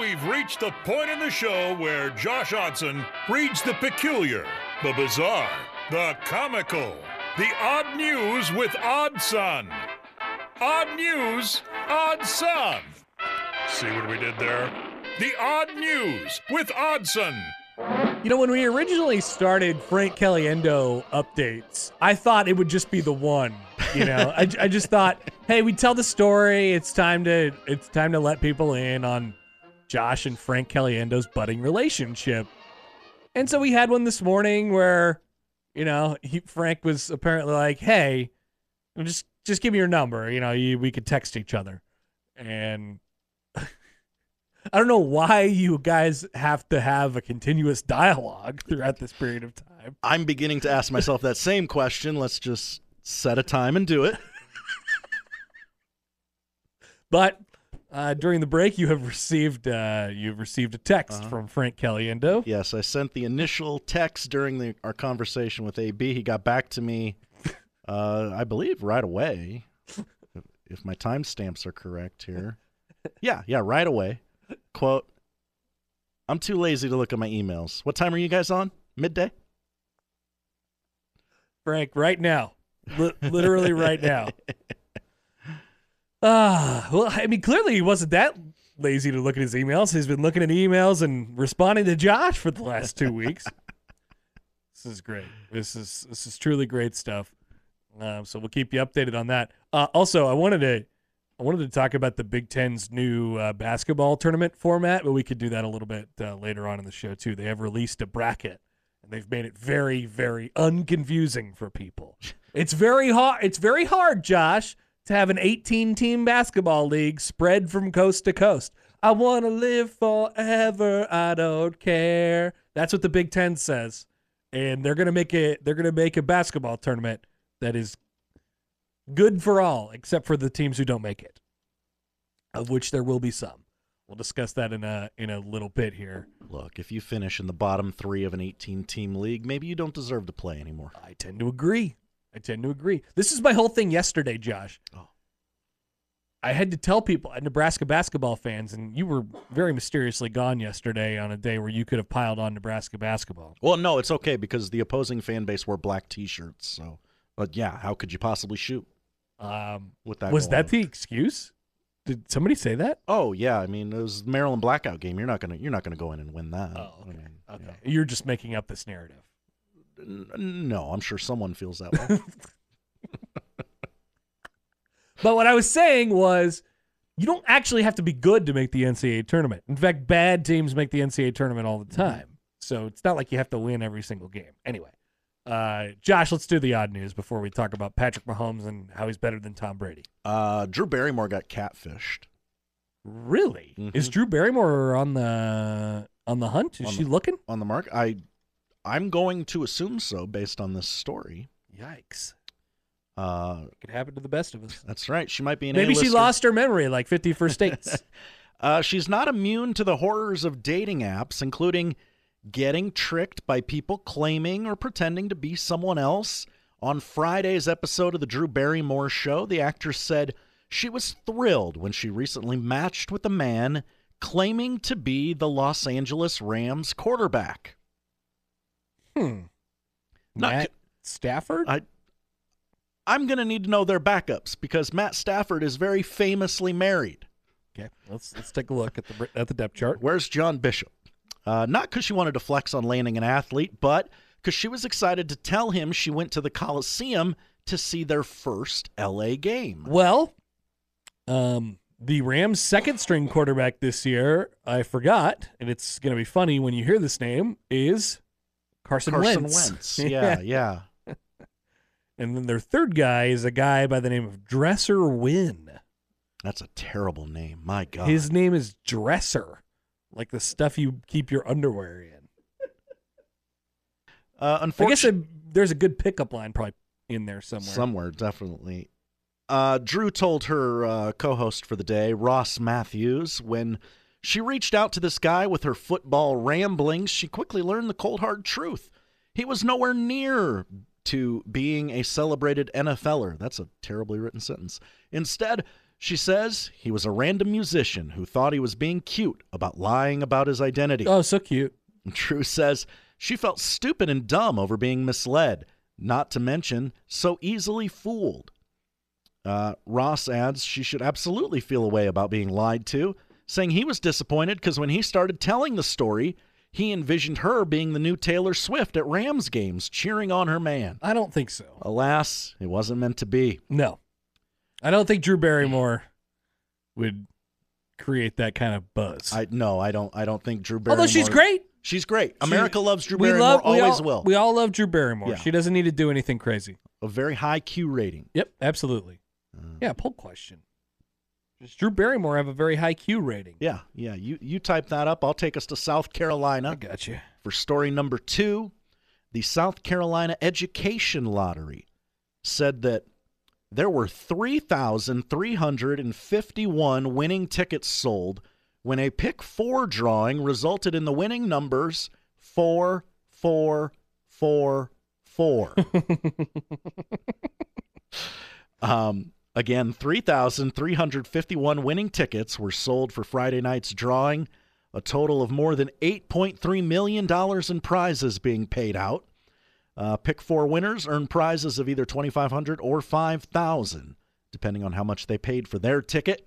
We've reached the point in the show where Josh Odson reads the peculiar, the bizarre, the comical, the odd news with Odd Son. Odd news, Odd Son. See what we did there? The odd news with Oddson. You know, when we originally started Frank Caliendo updates, I thought it would just be the one. You know, I, I just thought, hey, we tell the story. It's time to it's time to let people in on Josh and Frank Caliendo's budding relationship. And so we had one this morning where, you know, he, Frank was apparently like, hey, just just give me your number. You know, you, we could text each other. And I don't know why you guys have to have a continuous dialogue throughout this period of time. I'm beginning to ask myself that same question. Let's just set a time and do it. But uh, during the break, you have received uh, you've received a text from Frank Caliendo. Yes, I sent the initial text during the, our conversation with AB. He got back to me, uh, I believe, right away. if, my timestamps are correct here. Yeah, yeah, right away. Quote, I'm too lazy to look at my emails. What time are you guys on? Midday? Frank, right now, Li- literally right now. Ah, well, I mean, clearly he wasn't that lazy to look at his emails. He's been looking at emails and responding to Josh for the last two weeks. this is great. This is this is truly great stuff. Um, so we'll keep you updated on that. Uh, also, I wanted to I wanted to talk about the Big Ten's new uh, basketball tournament format, but we could do that a little bit uh, later on in the show too. They have released a bracket, and they've made it very, very unconfusing for people. It's very hard. It's very hard, Josh, to have an 18 team basketball league spread from coast to coast. I want to live forever. I don't care. That's what the Big Ten says, and they're gonna make it. They're gonna make a basketball tournament that is good for all, except for the teams who don't make it, of which there will be some. We'll discuss that in a in a little bit here. Look, if you finish in the bottom three of an 18 team league, maybe you don't deserve to play anymore. I tend to agree. I tend to agree. This is my whole thing yesterday, Josh. Oh. I had to tell people, Nebraska basketball fans, and you were very mysteriously gone yesterday on a day where you could have piled on Nebraska basketball. Well, no, it's okay because the opposing fan base wore black t shirts. So, but yeah, how could you possibly shoot Um, with that? was that on? the excuse? Did somebody say that? Oh yeah, I mean it was Maryland blackout game. You're not gonna you're not gonna go in and win that. Oh, I mean, Okay, yeah. you're just making up this narrative. No, I'm sure someone feels that way. But what I was saying was, you don't actually have to be good to make the NCAA tournament. In fact, bad teams make the NCAA tournament all the time. So it's not like you have to win every single game. Anyway, uh, Josh, let's do the odd news before we talk about Patrick Mahomes and how he's better than Tom Brady. uh, Drew Barrymore got catfished. Really? Mhm. Is Drew Barrymore on the on the hunt? Is On she the- looking? on the mark. I I'm going to assume so based on this story. Yikes! Uh, It could happen to the best of us. that's right. She might be an Maybe she A-lister. lost her memory like 50 First Dates. Uh, she's not immune to the horrors of dating apps, including getting tricked by people claiming or pretending to be someone else. On Friday's episode of The Drew Barrymore Show, the actress said she was thrilled when she recently matched with a man claiming to be the Los Angeles Rams quarterback. Hmm. Not Matt Stafford? I, I'm going to need to know their backups because Matt Stafford is very famously married. okay, let's let's take a look at the at the depth chart. Where's John Bishop? Uh, not because she wanted to flex on landing an athlete, but because she was excited to tell him she went to the Coliseum to see their first LA game. Well, um, the Rams' second string quarterback this year, I forgot, and it's going to be funny when you hear this name, is Carson, Carson Wentz. Wentz. Yeah, yeah. and then their third guy is a guy by the name of Dresser Winn. That's a terrible name. My God. His name is Dresser, like the stuff you keep your underwear in. uh, I guess unfortunately, a, there's a good pickup line probably in there somewhere. somewhere definitely. Uh, Drew told her uh, co-host for the day, Ross Mathews, when she reached out to this guy with her football ramblings, she quickly learned the cold hard truth. He was nowhere near to being a celebrated NFLer. That's a terribly written sentence. Instead, she says he was a random musician who thought he was being cute about lying about his identity. Oh, so cute. Drew says she felt stupid and dumb over being misled, not to mention so easily fooled. Uh, Ross adds she should absolutely feel a way about being lied to, saying he was disappointed because when he started telling the story, he envisioned her being the new Taylor Swift at Rams games, cheering on her man. I don't think so. Alas, it wasn't meant to be. No. I don't think Drew Barrymore would create that kind of buzz. I no, I don't. I don't think Drew Barrymore. Although she's great. She's great. She- America loves Drew we Barrymore. love, we always all, will. We all love Drew Barrymore. Yeah. She doesn't need to do anything crazy. a very high Q rating. Yep, absolutely. Uh, Yeah, poll question. Does Drew Barrymore have a very high Q rating? Yeah, yeah. You you type that up. I'll take us to South Carolina. I got you. for story number two. The South Carolina Education Lottery said that there were 3,351 winning tickets sold when a pick four drawing resulted in the winning numbers four, four, four, four. um, again, 3,351 winning tickets were sold for Friday night's drawing. A total of more than $8.3 million in prizes being paid out. Uh, pick four winners earn prizes of either 2500 or 5000 depending on how much they paid for their ticket.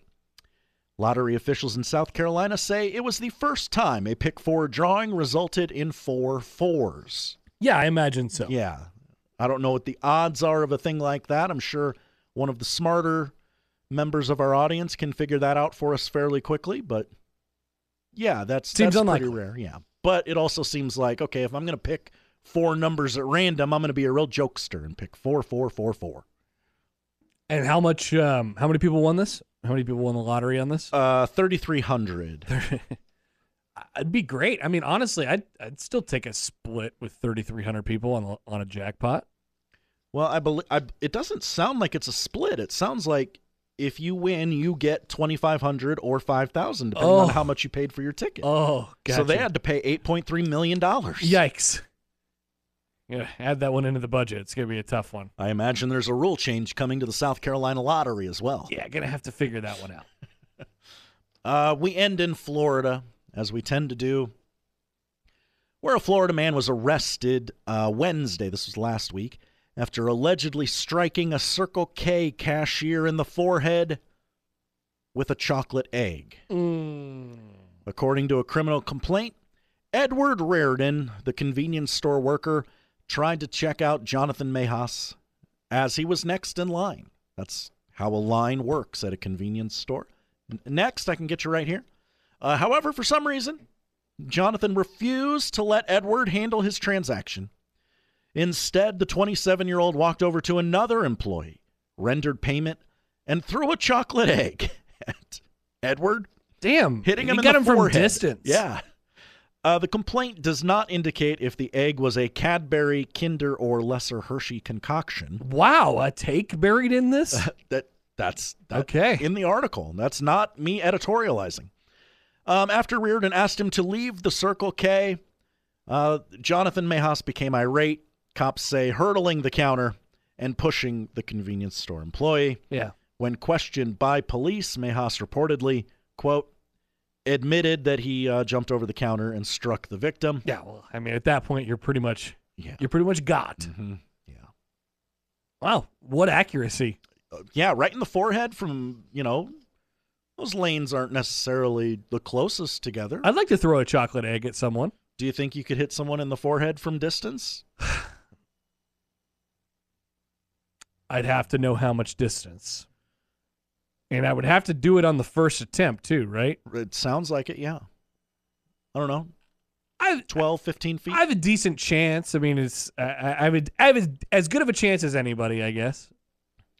Lottery officials in South Carolina say it was the first time a pick four drawing resulted in four fours. Yeah, I imagine so. Yeah. I don't know what the odds are of a thing like that. I'm sure one of the smarter members of our audience can figure that out for us fairly quickly, but yeah, that's, Seems that's unlikely. pretty rare. Yeah. But it also seems like, okay, if I'm going to pick four numbers at random, I'm going to be a real jokester and pick four, four, four, four. And how much? Um, how many people won this? How many people won the lottery on this? Uh, 3,300. It'd be great. I mean, honestly, I'd I'd still take a split with 3,300 people on on a jackpot. Well, I believe I, it doesn't sound like it's a split. It sounds like if you win, you get 2,500 or 5,000, depending Oh. on how much you paid for your ticket. Oh, gotcha. So they had to pay $8.3 million. Yikes! Yeah, add that one into the budget. It's gonna be a tough one. I imagine there's a rule change coming to the South Carolina lottery as well. Yeah, gonna have to figure that one out. Uh, we end in Florida, as we tend to do, where a Florida man was arrested uh, Wednesday, this was last week, after allegedly striking a Circle K cashier in the forehead with a chocolate egg. According to a criminal complaint, Edward Reardon, the convenience store worker, tried to check out Jonathan Mejas as he was next in line. That's how a line works at a convenience store. Next, I can get you right here. Uh, however, for some reason, Jonathan refused to let Edward handle his transaction. Instead, the 27 year old walked over to another employee, rendered payment, and threw a chocolate egg at Edward, Damn, hitting him he in got the him forehead. from distance. Yeah. Uh, the complaint does not indicate if the egg was a Cadbury, Kinder, or Lesser Hershey concoction. Wow, a take buried in this. that that's that- Okay. in the article. That's not me editorializing. Um, after Reardon asked him to leave the Circle K, uh, Jonathan Mejas became irate. Cops say hurdling the counter and pushing the convenience store employee. yeah. When questioned by police, Mejas reportedly, quote, admitted that he uh, jumped over the counter and struck the victim. Yeah. Well, I mean, at that point, you're pretty much Yeah. you're pretty much got. Mhm. Yeah. Wow, what accuracy! Uh, yeah, right in the forehead from, you know, those lanes aren't necessarily the closest together. I'd like to throw a chocolate egg at someone. Do you think you could hit someone in the forehead from distance? I'd have to know how much distance, and I would have to do it on the first attempt too, right? It sounds like it, yeah. I don't know, I 12, 15 feet? I have a decent chance. I mean, it's I, I I have a, I have as good of a chance as anybody, I guess.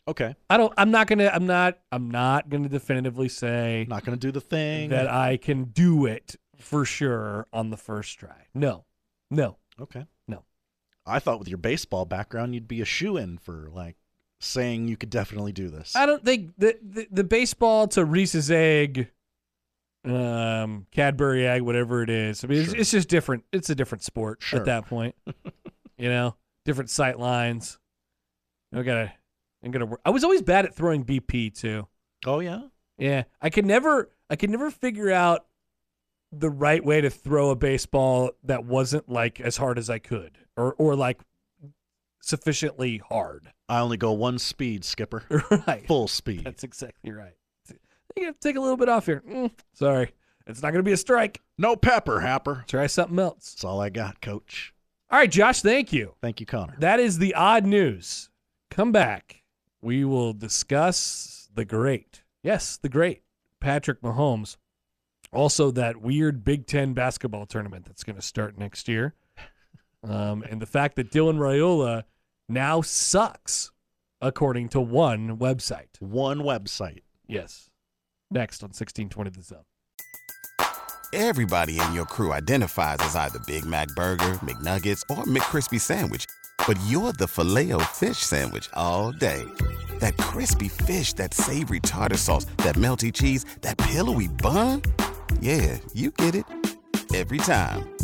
Okay. I don't. I'm not gonna. I'm not. I'm not gonna definitively say Not going to do the thing. that I can do it for sure on the first try. No, no. okay. No. I thought with your baseball background, you'd be a shoe in for like saying you could definitely do this. I don't think the the, the baseball to Reese's egg, um, Cadbury egg, whatever it is. I mean, it's, it's just different. It's a different sport Sure. at that point. you know, different sight lines. I gotta. I'm gonna. work. I was always bad at throwing BP too. oh yeah. Yeah, I could never. I could never figure out the right way to throw a baseball that wasn't like as hard as I could, or or like sufficiently hard. I only go one speed, skipper. right. Full speed. That's exactly right. You have to take a little bit off here. Mm, sorry, it's not going to be a strike. No pepper, Happer. Try something else. That's all I got, coach. All right, Josh. Thank you. Thank you, Connor. That is the odd news. Come back. We will discuss the great. Yes, the great Patrick Mahomes. Also, that weird Big Ten basketball tournament that's going to start next year. Um, and the fact that Dylan Raiola now sucks, according to one website. One website. Yes. Next on 1620 The Zone. Everybody in your crew identifies as either Big Mac Burger, McNuggets, or McCrispy Sandwich. But you're the filet fish Sandwich all day. That crispy fish, that savory tartar sauce, that melty cheese, that pillowy bun. Yeah, you get it. Every time.